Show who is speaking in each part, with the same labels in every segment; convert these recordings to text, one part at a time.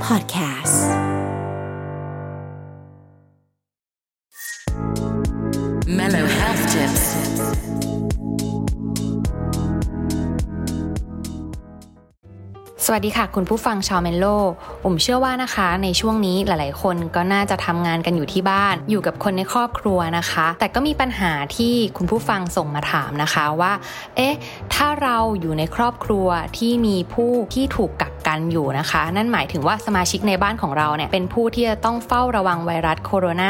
Speaker 1: Podcast
Speaker 2: Mellow Health Tips.
Speaker 3: สวัสดีค่ะ คุณผู้ฟังชาวเมนโลผมเชื่อว่านะคะในช่วงนี้หลาย ๆ คนก็น่าจะทำงานกันอยู่ที่บ้าน อยู่กับคนในครอบครัวนะคะ แต่ก็มีปัญหาที่คุณผู้ฟังส่งมาถามนะคะว่า เอ๊ะ ถ้าเราอยู่ในครอบครัวที่มีผู้ที่ถูกกัก กันอยู่นะคะ นั่นหมายถึงว่าสมาชิกในบ้านของเราเนี่ยเป็นผู้ที่จะต้องเฝ้าระวังไวรัสโคโรนา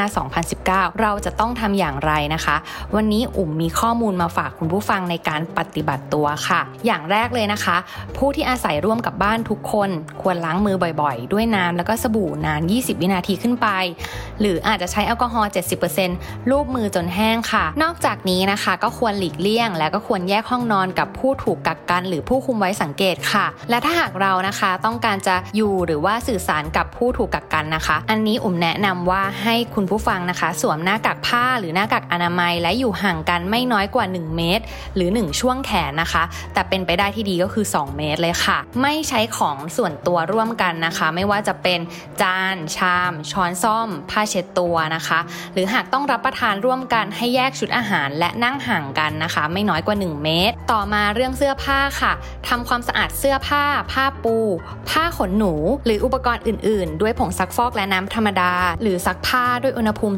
Speaker 3: 2019 เราจะต้องทำอย่างไรนะคะ วันนี้อุ่มมีข้อมูลมาฝากคุณผู้ฟังในการปฏิบัติตัวค่ะ อย่างแรกเลยนะคะ ผู้ที่อาศัยร่วมกับบ้านทุกคน ควรล้างมือบ่อยๆ ด้วยน้ำแล้วก็สบู่นาน 20 วินาทีขึ้นไป หรืออาจจะใช้แอลกอฮอล์ 70%ลูบมือจนแห้งค่ะ นอกจากนี้นะคะ ก็ควรหลีกเลี่ยง และก็ควรแยกห้องนอนกับผู้ถูกกักกัน หรือผู้คุมไว้สังเกตค่ะ และถ้าหากเรานะคะต้องการจะอยู่หรือว่าสื่อสารกับผู้ถูกกักกันนะคะ อันนี้อุ่มแนะนำว่าให้คุณผู้ฟังนะคะ สวมหน้ากากผ้าหรือหน้ากากอนามัย และอยู่ห่างกันไม่น้อยกว่า 1 เมตร หรือ 1 ช่วงแขนนะคะ แต่เป็นไปได้ที่ดีก็คือ 2 เมตรเลยค่ะ ไม่ใช้ของส่วนตัวร่วมกันนะคะ ไม่ว่าจะเป็นจาน ชาม ช้อนซ่อม ผ้าเช็ดตัวนะคะ หรือหากต้องรับประทานร่วมกันให้แยกชุดอาหารและนั่งห่างกันนะคะ ไม่น้อยกว่า 1 เมตร ต่อมาเรื่องเสื้อผ้าค่ะทำความสะอาดเสื้อผ้า ผ้าปูผ้าขนหนู หรืออุปกรณ์อื่น ๆ ด้วยผงซักฟอกและน้ำธรรมดา หรือซักผ้าด้วยอุณหภูมิ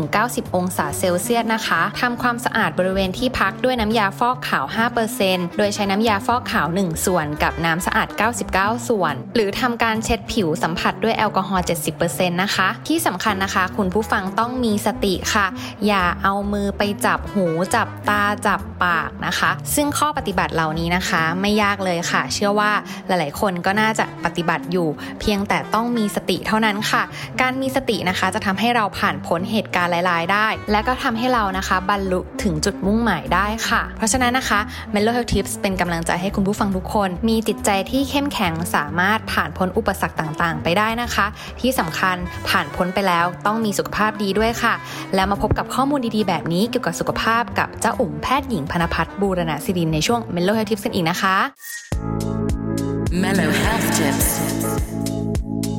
Speaker 3: 70-90 องศาเซลเซียสนะคะทำความสะอาดบริเวณที่พักด้วยน้ำยาฟอกขาว 5%โดยใช้น้ำยาฟอกขาว 1 ส่วนกับน้ำสะอาด 99 ส่วน หรือทำการเช็ดผิวสัมผัสด้วยแอลกอฮอล์ 70%นะคะ ที่สำคัญนะคะ คุณผู้ฟังต้องมีสติค่ะ อย่าเอามือไปจับหูจับตาจับปากนะคะ ซึ่งข้อปฏิบัติเหล่านี้นะคะ ไม่ยากเลยค่ะ เชื่อว่าหลาย ๆ คนก็น่าจะปฏิบัติอยู่ เพียงแต่ต้องมีสติเท่านั้นค่ะ การมีสตินะคะจะทำให้เราผ่านพ้นเหตุการณ์หลายๆได้ และก็ทำให้เรานะคะบรรลุถึงจุดมุ่งหมายได้ค่ะ เพราะฉะนั้นนะคะ Mental Health Tips เป็นกำลังใจให้คุณผู้ฟังทุกคน มีจิตใจที่เข้มแข็งสามารถผ่านพ้นอุปสรรคต่างๆ ไปได้นะคะ ที่สำคัญผ่านพ้นไปแล้วต้องมีสุขภาพดีด้วยค่ะ แล้วมาพบกับข้อมูลดีๆ แบบนี้เกี่ยวกับสุขภาพกับเจ้าอุ่มแพทย์หญิงพนพัฒน์บูรณศิรินในช่วง Mental Health Tips กันอีกนะคะ
Speaker 2: Mellow Health Tips.